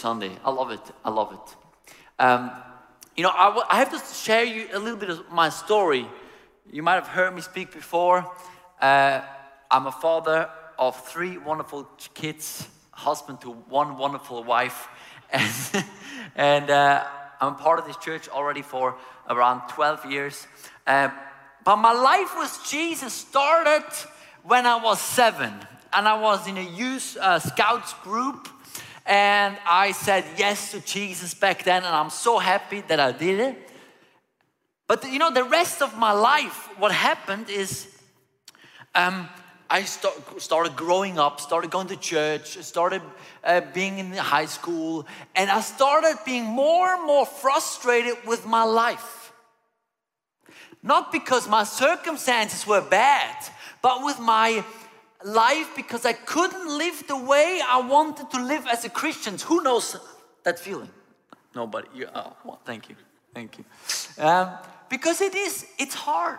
Sunday. I love it. I love it. Um, you know, I, w- I have to share you a little bit of my story. You might have heard me speak before. Uh, I'm a father of three wonderful kids, husband to one wonderful wife, and, and uh, I'm part of this church already for around 12 years. Uh, but my life with Jesus started when I was seven, and I was in a youth uh, scouts group, and I said yes to Jesus back then, and I'm so happy that I did it. But you know, the rest of my life, what happened is um, I start, started growing up, started going to church, started uh, being in high school, and I started being more and more frustrated with my life. Not because my circumstances were bad, but with my life because I couldn't live the way I wanted to live as a Christian. Who knows that feeling? Nobody. You, oh, well, thank you. Thank you. Um, because it is, it's hard.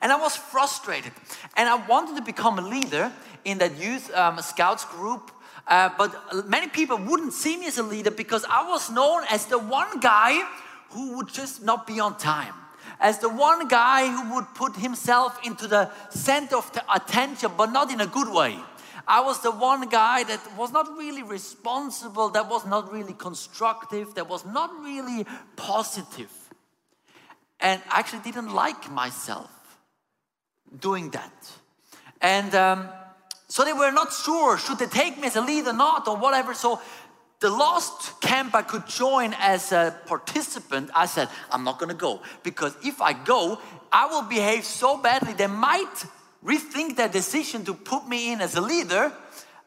And I was frustrated. And I wanted to become a leader in that youth um, scouts group. Uh, but many people wouldn't see me as a leader because I was known as the one guy who would just not be on time. As the one guy who would put himself into the center of the attention, but not in a good way. I was the one guy that was not really responsible, that was not really constructive, that was not really positive and I actually didn't like myself doing that. And um, so they were not sure should they take me as a leader or not or whatever. So the last camp I could join as a participant, I said, I'm not gonna go because if I go, I will behave so badly they might rethink their decision to put me in as a leader,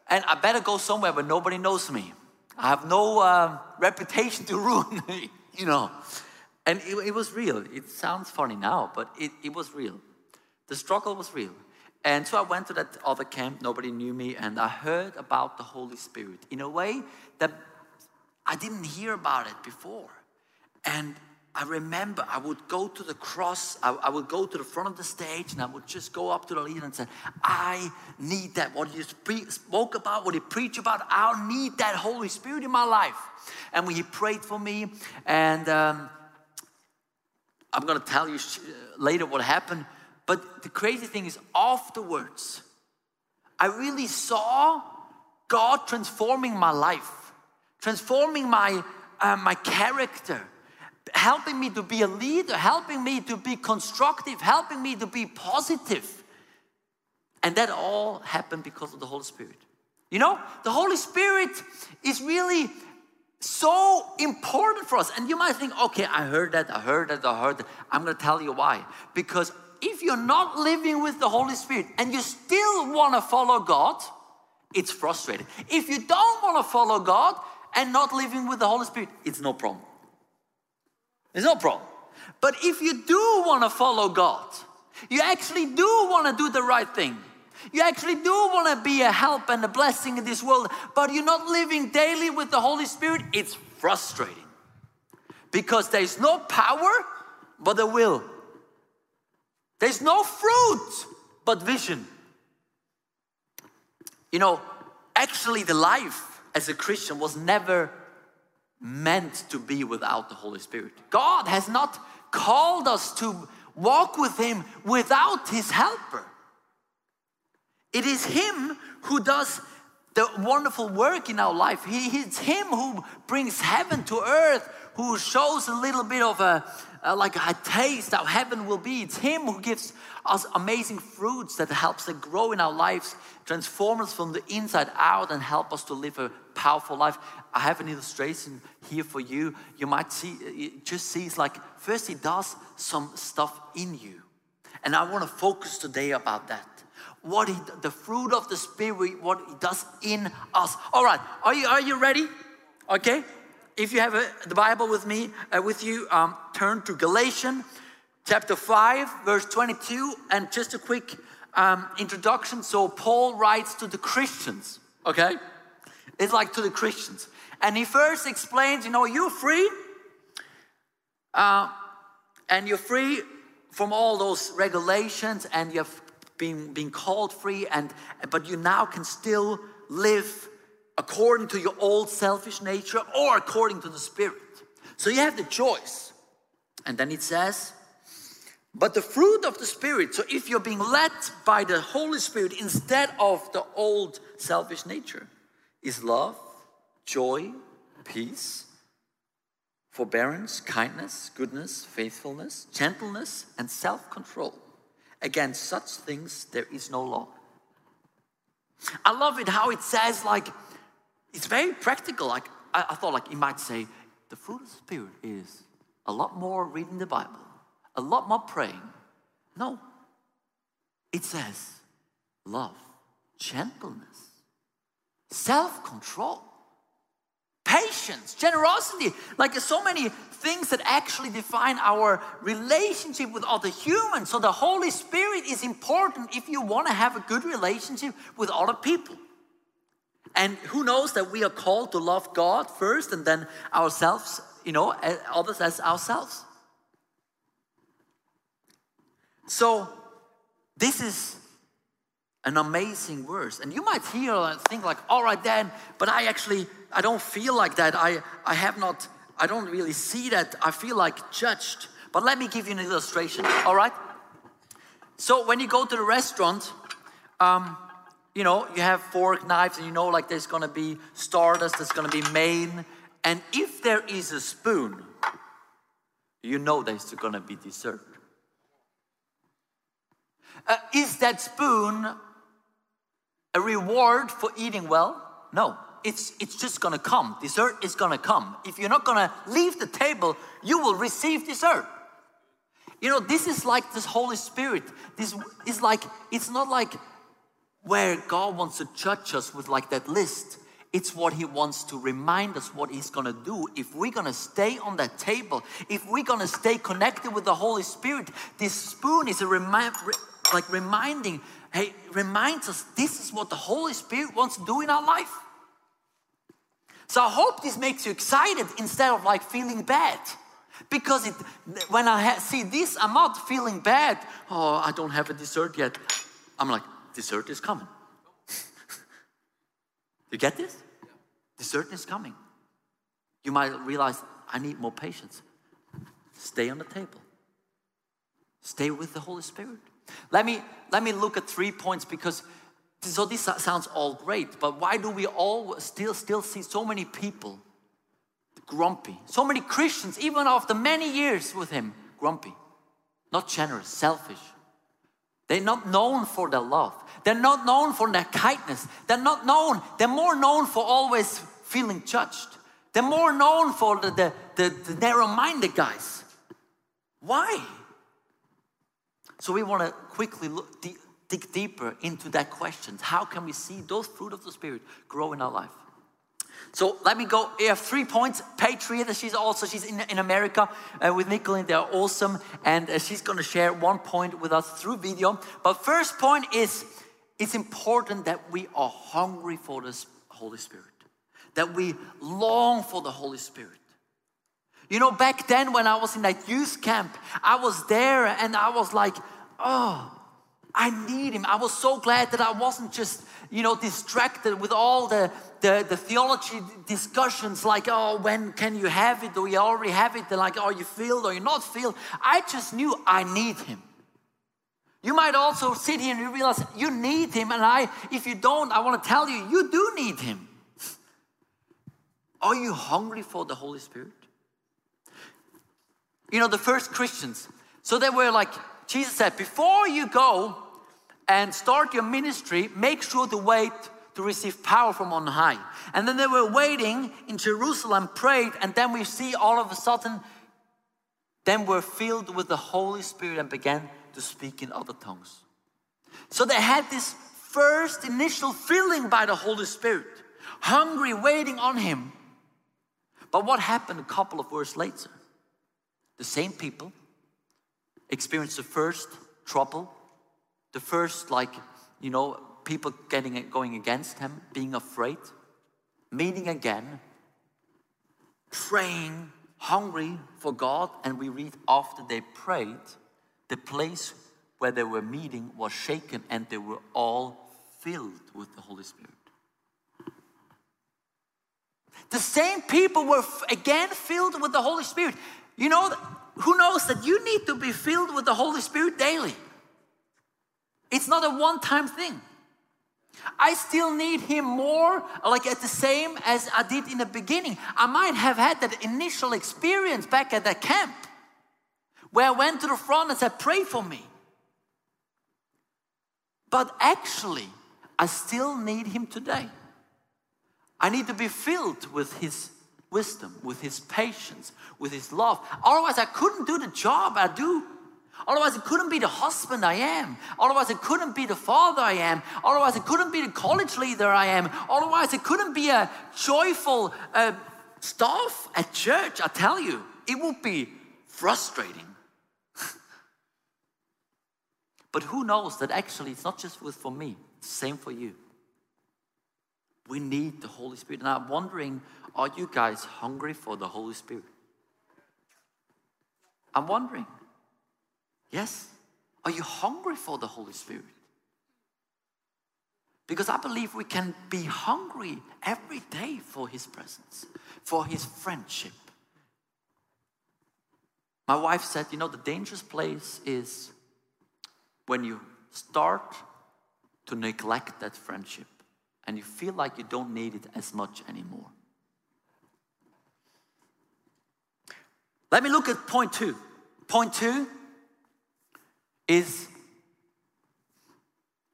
and I better go somewhere where nobody knows me. I have no uh, reputation to ruin, you know. And it, it, was real. It sounds funny now, but it, it was real. The struggle was real. And so I went to that other camp, nobody knew me, and I heard about the Holy Spirit in a way that I didn't hear about it before. And I remember I would go to the cross, I, I, would go to the front of the stage, and I would just go up to the leader and say, I need that. What you spoke about, what you preach about, I need that Holy Spirit in my life. And when he prayed for me, and um, I'm going to tell you later what happened. But the crazy thing is, afterwards, I really saw God transforming my life, transforming my, uh, my character, helping me to be a leader, helping me to be constructive, helping me to be positive. And that all happened because of the Holy Spirit. You know, the Holy Spirit is really so important for us. And you might think, okay, I heard that, I heard that, I heard that. I'm going to tell you why. Because if you're not living with the Holy Spirit and you still want to follow God, it's frustrating. If you don't want to follow God and not living with the Holy Spirit, it's no problem. It's no problem. But if you do want to follow God, you actually do want to do the right thing, you actually do want to be a help and a blessing in this world, but you're not living daily with the Holy Spirit. It's frustrating because there's no power but the will. There's no fruit but vision. You know, actually, the life as a Christian was never meant to be without the Holy Spirit. God has not called us to walk with Him without His helper. It is Him who does the wonderful work in our life. He, it's Him who brings heaven to earth, who shows a little bit of a, a like a taste how heaven will be. It's Him who gives us amazing fruits that helps us grow in our lives, transform us from the inside out, and help us to live a powerful life. I have an illustration here for you. You might see, just see it's like first He does some stuff in you, and I want to focus today about that what he, the fruit of the Spirit, what he does in us. All right, are you, are you ready? Okay. If you have a, the Bible with me, uh, with you, um, turn to Galatians chapter 5, verse 22. And just a quick um, introduction. So, Paul writes to the Christians, okay? It's like to the Christians. And he first explains, you know, you're free, uh, and you're free from all those regulations, and you've been, being called free, and, but you now can still live according to your old selfish nature or according to the Spirit. So you have the choice. And then it says, but the fruit of the Spirit, so if you're being led by the Holy Spirit instead of the old selfish nature, is love, joy, peace, forbearance, kindness, goodness, faithfulness, gentleness, and self control. Against such things there is no law. I love it how it says, like, it's very practical. Like, I, I thought, like, it might say, the fruit of the Spirit is a lot more reading the Bible, a lot more praying. No, it says love, gentleness, self control, patience, generosity. Like so many things that actually define our relationship with other humans. So the Holy Spirit is important if you want to have a good relationship with other people. And who knows that we are called to love God first and then ourselves, you know, others as ourselves. So this is an amazing verse. And you might hear and think like, all right, then, but I actually, I don't feel like that. I, I have not, I don't really see that. I feel like judged. But let me give you an illustration, all right? So when you go to the restaurant, um, you know, you have fork, knives, and you know, like there's gonna be starters, there's gonna be main. And if there is a spoon, you know there's gonna be dessert. Uh, is that spoon a reward for eating well? No, it's, it's just gonna come. Dessert is gonna come. If you're not gonna leave the table, you will receive dessert. You know, this is like this Holy Spirit. This is like, it's not like where God wants to judge us with like that list. It's what He wants to remind us what He's gonna do. If we're gonna stay on that table, if we're gonna stay connected with the Holy Spirit, this spoon is a reminder like reminding, hey, reminds us this is what the Holy Spirit wants to do in our life. So I hope this makes you excited instead of like feeling bad. Because it, when I ha- see this, I'm not feeling bad. Oh, I don't have a dessert yet. I'm like, dessert is coming. you get this? Dessert is coming. You might realize, I need more patience. Stay on the table. Stay with the Holy Spirit. Let me, let me look at three points because so this sounds all great, but why do we all still still see so many people grumpy? So many Christians, even after many years with him, grumpy, not generous, selfish. They're not known for their love. They're not known for their kindness. They're not known. They're more known for always feeling judged. They're more known for the, the, the, the narrow-minded guys. Why? So we want to quickly look, dig deeper into that question. How can we see those fruit of the Spirit grow in our life? So let me go. We have three points. Patriot, she's also she's in, in America uh, with Nicolene. They're awesome, and uh, she's going to share one point with us through video. But first point is, it's important that we are hungry for the Holy Spirit, that we long for the Holy Spirit. You know, back then when I was in that youth camp, I was there and I was like, oh, I need him. I was so glad that I wasn't just, you know, distracted with all the, the, the theology discussions like, oh, when can you have it? Or you already have it. They're like, oh, you filled or you're not filled? I just knew I need him. You might also sit here and you realize you need him. And I, if you don't, I want to tell you, you do need him. Are you hungry for the Holy Spirit? You know, the first Christians, so they were like, Jesus said, before you go and start your ministry, make sure to wait to receive power from on high. And then they were waiting in Jerusalem, prayed, and then we see all of a sudden, then were filled with the Holy Spirit and began to speak in other tongues. So they had this first initial filling by the Holy Spirit, hungry, waiting on Him. But what happened a couple of verses later? The same people experienced the first trouble, the first, like, you know, people getting going against him, being afraid, meeting again, praying, hungry for God. And we read after they prayed, the place where they were meeting was shaken and they were all filled with the Holy Spirit. The same people were again filled with the Holy Spirit. You know, who knows that you need to be filled with the Holy Spirit daily? It's not a one time thing. I still need Him more, like at the same as I did in the beginning. I might have had that initial experience back at that camp where I went to the front and said, Pray for me. But actually, I still need Him today. I need to be filled with His wisdom, with His patience, with His love. Otherwise, I couldn't do the job I do. Otherwise, it couldn't be the husband I am. Otherwise, it couldn't be the father I am. Otherwise, it couldn't be the college leader I am. Otherwise, it couldn't be a joyful uh, staff at church. I tell you, it would be frustrating. But who knows that actually it's not just for me, it's the same for you. We need the Holy Spirit. And I'm wondering are you guys hungry for the Holy Spirit? I'm wondering. Yes? Are you hungry for the Holy Spirit? Because I believe we can be hungry every day for His presence, for His friendship. My wife said, you know, the dangerous place is when you start to neglect that friendship and you feel like you don't need it as much anymore. Let me look at point two. Point two is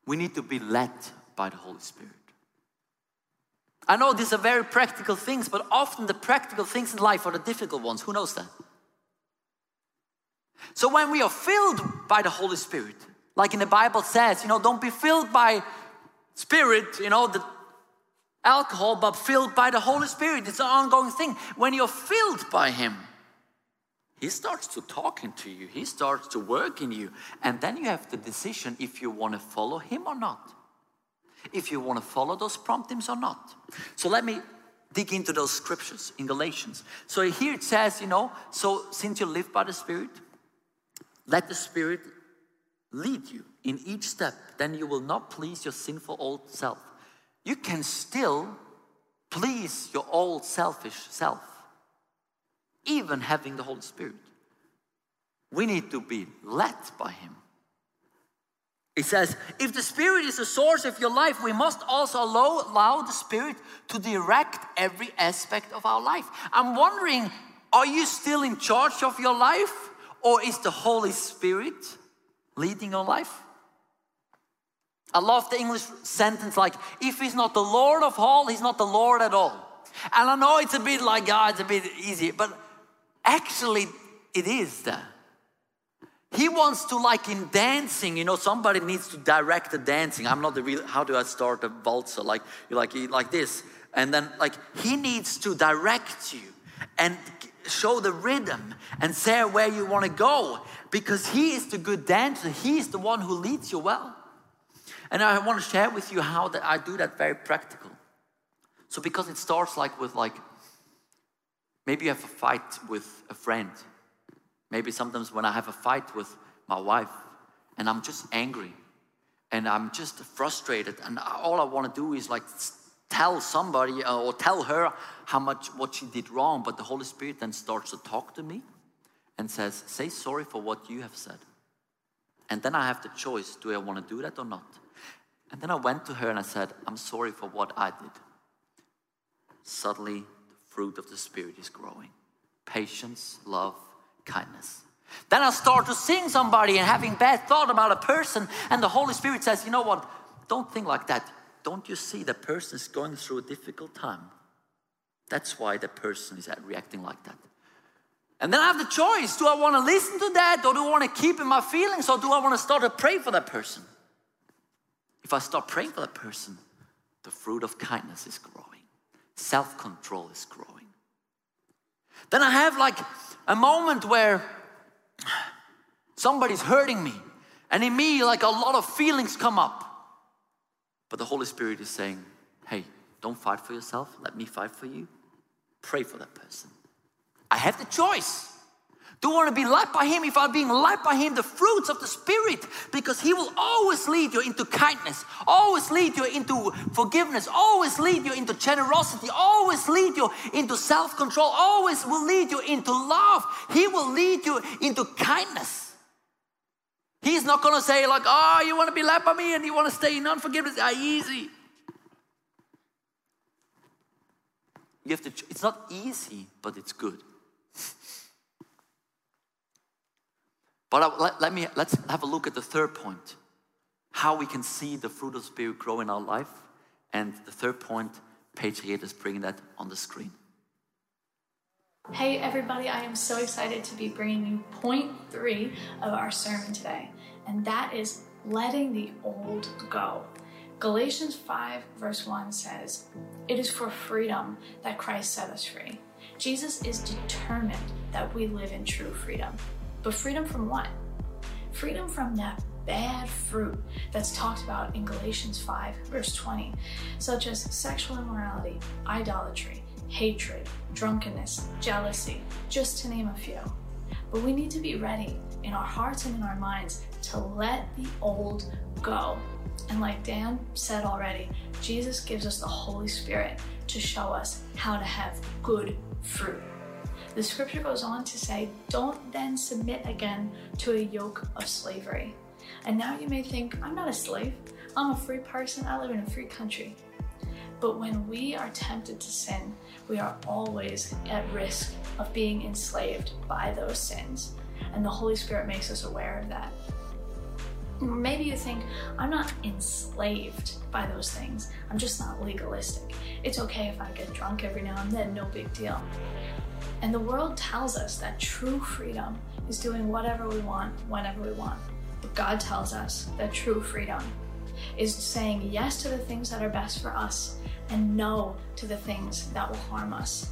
we need to be led by the Holy Spirit. I know these are very practical things, but often the practical things in life are the difficult ones. Who knows that? So when we are filled by the Holy Spirit, like in the Bible says, you know, don't be filled by spirit, you know, the alcohol, but filled by the Holy Spirit. It's an ongoing thing. When you're filled by Him, he starts to talking to you. He starts to work in you. And then you have the decision if you want to follow him or not. If you want to follow those promptings or not. So let me dig into those scriptures in Galatians. So here it says, you know, so since you live by the Spirit, let the Spirit lead you in each step. Then you will not please your sinful old self. You can still please your old selfish self even having the Holy Spirit. We need to be led by Him. It says, if the Spirit is the source of your life, we must also allow, allow the Spirit to direct every aspect of our life. I'm wondering, are you still in charge of your life, or is the Holy Spirit leading your life? I love the English sentence like, if He's not the Lord of all, He's not the Lord at all. And I know it's a bit like, God, oh, it's a bit easy, but Actually, it is that. He wants to, like in dancing, you know, somebody needs to direct the dancing. I'm not the real, how do I start a waltzer? Like, you like, like this. And then, like, he needs to direct you and show the rhythm and say where you want to go because he is the good dancer. He is the one who leads you well. And I want to share with you how that I do that very practical. So because it starts like with like Maybe you have a fight with a friend. Maybe sometimes when I have a fight with my wife and I'm just angry and I'm just frustrated and all I want to do is like tell somebody uh, or tell her how much what she did wrong but the Holy Spirit then starts to talk to me and says say sorry for what you have said. And then I have the choice do I want to do that or not? And then I went to her and I said I'm sorry for what I did. Suddenly the fruit of the Spirit is growing patience, love, kindness. Then I start to sing somebody and having bad thought about a person, and the Holy Spirit says, You know what? Don't think like that. Don't you see the person is going through a difficult time? That's why the person is reacting like that. And then I have the choice do I want to listen to that, or do I want to keep in my feelings, or do I want to start to pray for that person? If I start praying for that person, the fruit of kindness is growing self control is growing. Then I have like a moment where somebody's hurting me, and in me, like a lot of feelings come up. But the Holy Spirit is saying, Hey, don't fight for yourself, let me fight for you. Pray for that person. I have the choice. Do you want to be led by Him? If I'm being led by Him, the fruits of the Spirit, because He will always lead you into kindness, always lead you into forgiveness, always lead you into generosity, always lead you into self control, always will lead you into love. He will lead you into kindness. He's not going to say, like, oh, you want to be led by me and you want to stay in unforgiveness. Ah, easy. You have to, it's not easy, but it's good. But I, let, let me, let's have a look at the third point how we can see the fruit of the Spirit grow in our life. And the third point, 8 is bringing that on the screen. Hey everybody, I am so excited to be bringing you point three of our sermon today, and that is letting the old go. Galatians 5, verse 1 says, It is for freedom that Christ set us free. Jesus is determined that we live in true freedom. But freedom from what? Freedom from that bad fruit that's talked about in Galatians 5, verse 20, such as sexual immorality, idolatry, hatred, drunkenness, jealousy, just to name a few. But we need to be ready in our hearts and in our minds to let the old go. And like Dan said already, Jesus gives us the Holy Spirit to show us how to have good fruit. The scripture goes on to say, Don't then submit again to a yoke of slavery. And now you may think, I'm not a slave. I'm a free person. I live in a free country. But when we are tempted to sin, we are always at risk of being enslaved by those sins. And the Holy Spirit makes us aware of that. Maybe you think, I'm not enslaved by those things. I'm just not legalistic. It's okay if I get drunk every now and then, no big deal. And the world tells us that true freedom is doing whatever we want, whenever we want. But God tells us that true freedom is saying yes to the things that are best for us and no to the things that will harm us.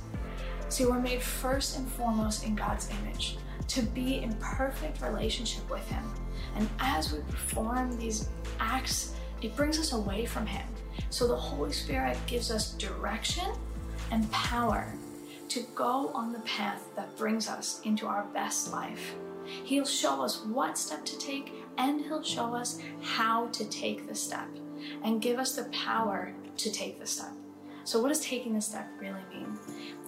See, we're made first and foremost in God's image to be in perfect relationship with Him. And as we perform these acts, it brings us away from Him. So the Holy Spirit gives us direction and power to go on the path that brings us into our best life. He'll show us what step to take and He'll show us how to take the step and give us the power to take the step. So, what does taking the step really mean?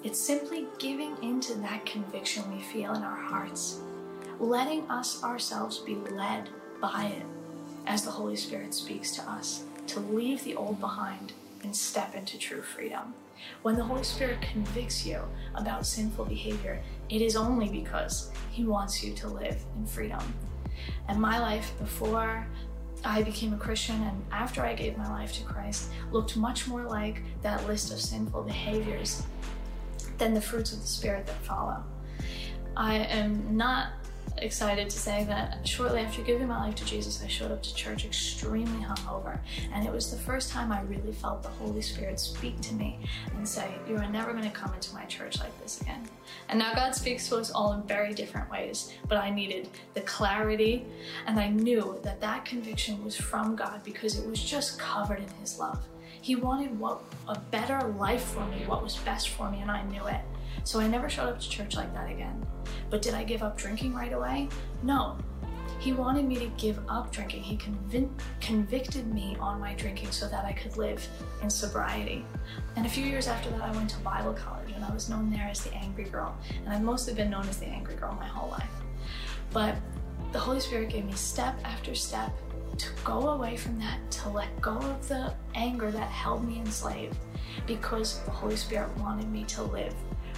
It's simply giving into that conviction we feel in our hearts, letting us ourselves be led by it as the Holy Spirit speaks to us to leave the old behind and step into true freedom. When the Holy Spirit convicts you about sinful behavior, it is only because He wants you to live in freedom. And my life before I became a Christian and after I gave my life to Christ looked much more like that list of sinful behaviors than the fruits of the Spirit that follow. I am not excited to say that shortly after giving my life to Jesus, I showed up to church extremely hungover. And it was the first time I really felt the Holy Spirit speak to me and say, You are never going to come into my church like this again. And now God speaks to us all in very different ways, but I needed the clarity. And I knew that that conviction was from God because it was just covered in His love. He wanted what a better life for me, what was best for me, and I knew it. So I never showed up to church like that again. But did I give up drinking right away? No. He wanted me to give up drinking. He convic- convicted me on my drinking so that I could live in sobriety. And a few years after that, I went to Bible college and I was known there as the angry girl. And I've mostly been known as the angry girl my whole life. But the Holy Spirit gave me step after step to go away from that, to let go of the anger that held me enslaved, because the Holy Spirit wanted me to live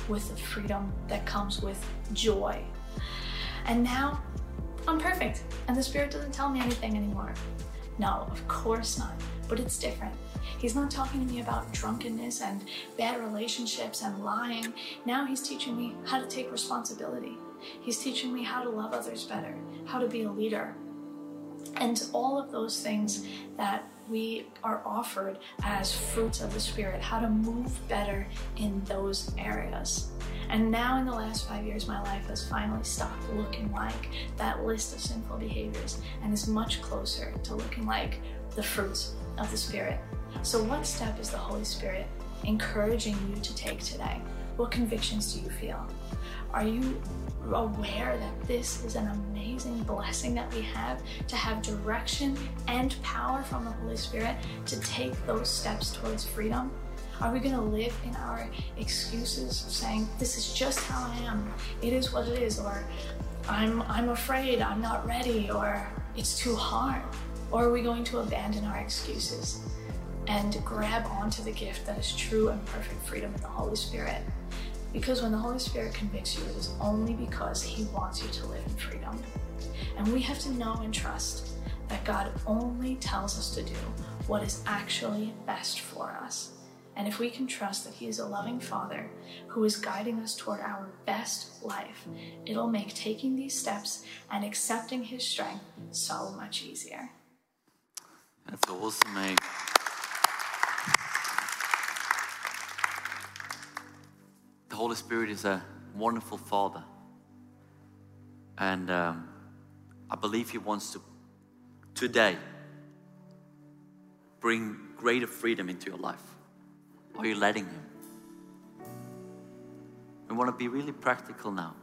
with the freedom that comes with joy. And now I'm perfect, and the Spirit doesn't tell me anything anymore. No, of course not, but it's different. He's not talking to me about drunkenness and bad relationships and lying. Now he's teaching me how to take responsibility. He's teaching me how to love others better, how to be a leader, and all of those things that we are offered as fruits of the Spirit, how to move better in those areas. And now, in the last five years, my life has finally stopped looking like that list of sinful behaviors and is much closer to looking like the fruits of the Spirit. So, what step is the Holy Spirit encouraging you to take today? What convictions do you feel? Are you aware that this is an amazing blessing that we have to have direction and power from the Holy Spirit to take those steps towards freedom? Are we going to live in our excuses saying, this is just how I am, it is what it is, or I'm, I'm afraid, I'm not ready, or it's too hard? Or are we going to abandon our excuses and grab onto the gift that is true and perfect freedom in the Holy Spirit? Because when the Holy Spirit convicts you, it is only because He wants you to live in freedom. And we have to know and trust that God only tells us to do what is actually best for us. And if we can trust that He is a loving Father who is guiding us toward our best life, it'll make taking these steps and accepting His strength so much easier. That's awesome, mate. The Holy Spirit is a wonderful Father. And um, I believe He wants to today bring greater freedom into your life. Are you letting Him? We want to be really practical now.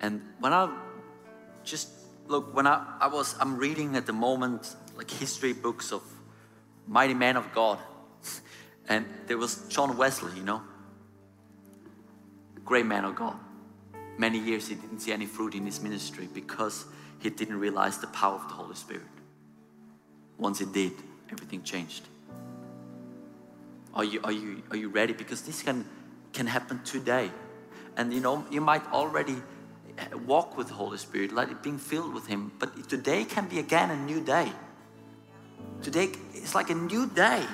And when I just look, when I, I was, I'm reading at the moment like history books of mighty men of God. And there was John Wesley, you know, great man of God. Many years he didn't see any fruit in his ministry because he didn't realize the power of the Holy Spirit. Once he did, everything changed. Are you, are you, are you ready? Because this can, can happen today. And you know, you might already walk with the Holy Spirit, like being filled with Him, but today can be again a new day. Today is like a new day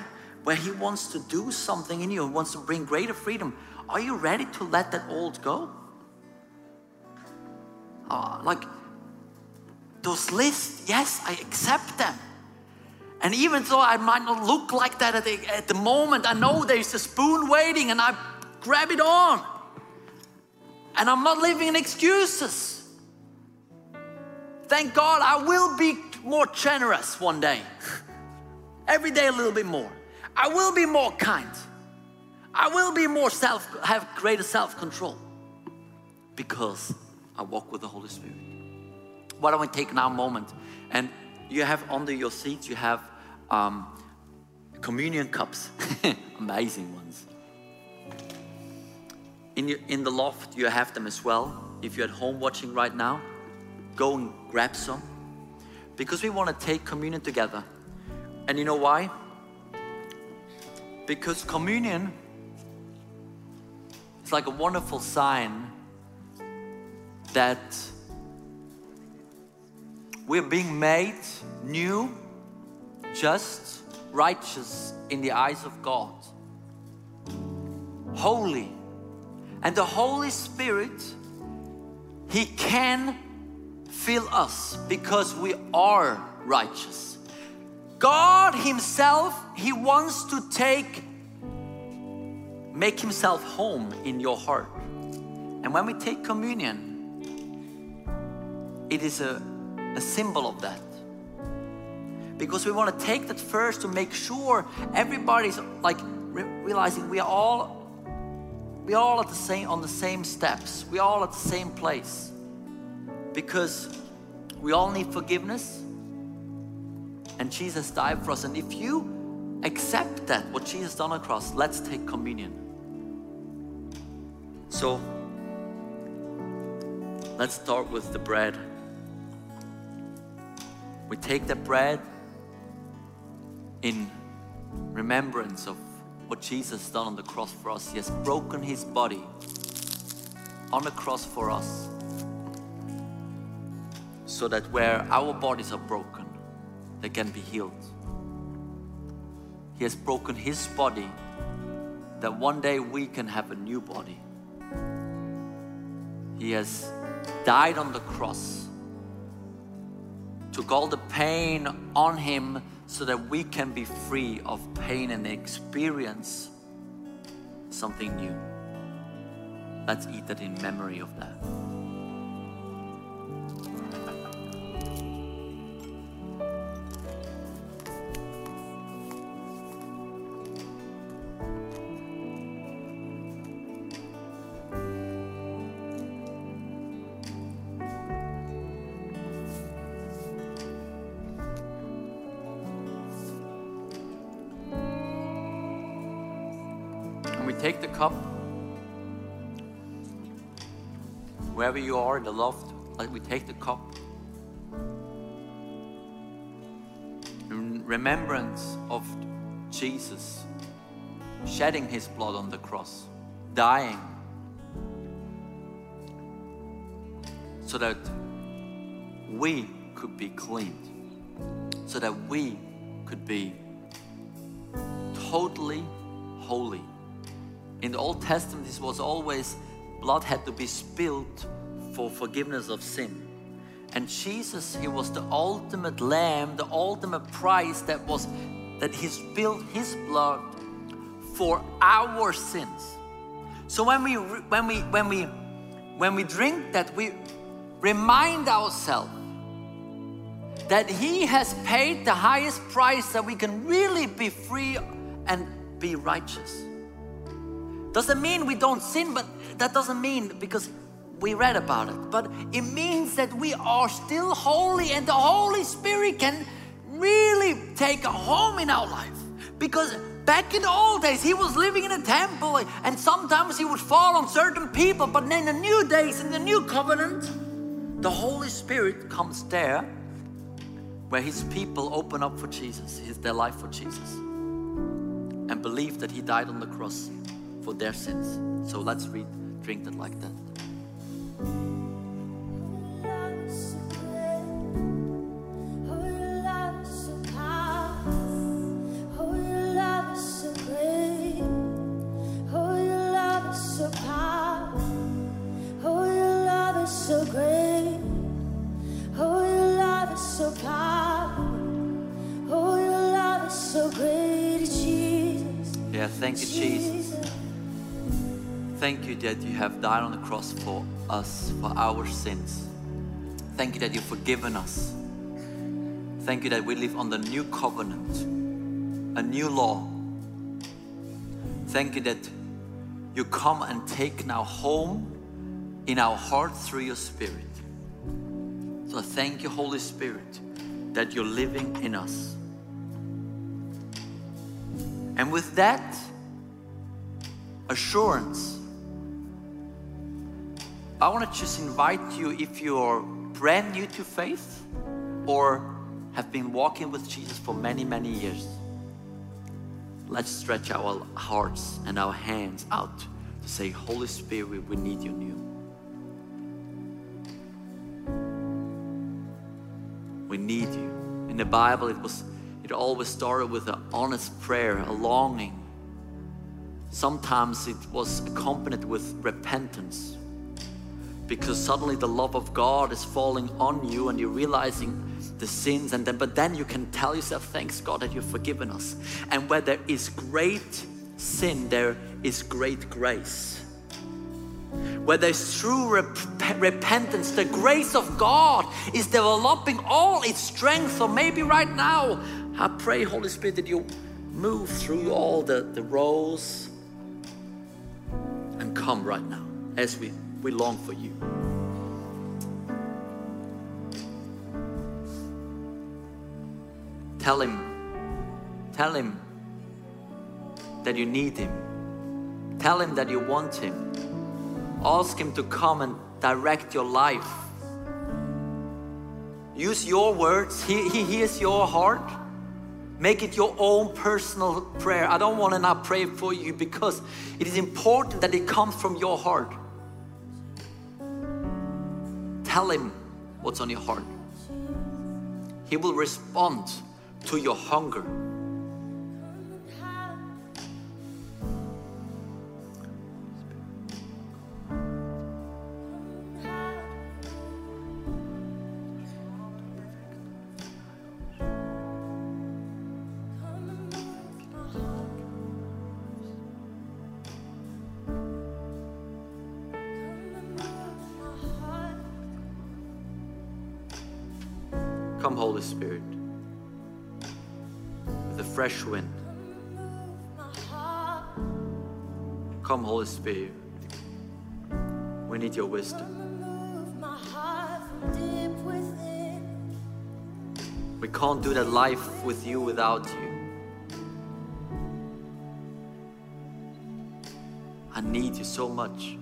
where He wants to do something in you, wants to bring greater freedom. Are you ready to let that old go? Uh, like those lists, yes, I accept them. And even though I might not look like that at the, at the moment, I know there's a spoon waiting and I grab it on. And I'm not living in excuses. Thank God I will be more generous one day. Every day a little bit more. I will be more kind. I will be more self, have greater self control because I walk with the Holy Spirit. Why don't we take now a moment and you have under your seats, you have um, communion cups, amazing ones. In, your, in the loft, you have them as well. If you're at home watching right now, go and grab some because we want to take communion together. And you know why? Because communion is like a wonderful sign that we're being made new, just, righteous in the eyes of God, holy. And the Holy Spirit, He can fill us because we are righteous. God Himself, He wants to take, make Himself home in your heart. And when we take communion, it is a, a symbol of that. Because we want to take that first to make sure everybody's like re realizing we are all we are all at the same on the same steps. We are all at the same place. Because we all need forgiveness and Jesus died for us. And if you accept that, what Jesus done on the cross, let's take communion. So let's start with the bread. We take the bread in remembrance of what Jesus done on the cross for us. He has broken his body on the cross for us so that where our bodies are broken, they can be healed. He has broken his body that one day we can have a new body. He has died on the cross, took all the pain on him so that we can be free of pain and experience something new. Let's eat that in memory of that. Wherever you are in the loft, let we take the cup. In remembrance of Jesus shedding his blood on the cross, dying, so that we could be cleaned, so that we could be totally holy. In the Old Testament, this was always blood had to be spilled for forgiveness of sin. And Jesus, He was the ultimate lamb, the ultimate price that was that He spilled His blood for our sins. So when we when we when we when we drink that, we remind ourselves that He has paid the highest price that we can really be free and be righteous. Doesn't mean we don't sin, but that doesn't mean because we read about it. But it means that we are still holy and the Holy Spirit can really take a home in our life. Because back in the old days, he was living in a temple and sometimes he would fall on certain people. But in the new days, in the new covenant, the Holy Spirit comes there where his people open up for Jesus, his, their life for Jesus, and believe that he died on the cross for their sins. So let's read, drink it like that. So that you have died on the cross for us, for our sins. Thank you that you've forgiven us. Thank you that we live the new covenant, a new law. Thank you that you come and take now home in our heart through your Spirit. So thank you, Holy Spirit, that you're living in us. And with that assurance, I want to just invite you if you're brand new to faith or have been walking with Jesus for many, many years. Let's stretch our hearts and our hands out to say, Holy Spirit, we need you new. We need you. In the Bible, it was it always started with an honest prayer, a longing. Sometimes it was accompanied with repentance because suddenly the love of God is falling on you and you're realizing the sins and then but then you can tell yourself thanks God that you've forgiven us and where there is great sin there is great grace where there's true rep- repentance, the grace of God is developing all its strength. So maybe right now, I pray, Holy Spirit, that you move through all the, the rows and come right now as we, we long for you. Tell him, tell him that you need him. Tell him that you want him. Ask Him to come and direct your life. Use your words, He, he hears your heart. Make it your own personal prayer. I don't want to not pray for you because it is important that it comes from your heart. Tell Him what's on your heart. He will respond to your hunger. Spirit. We need your wisdom. We can't do that life with you without you. I need you so much.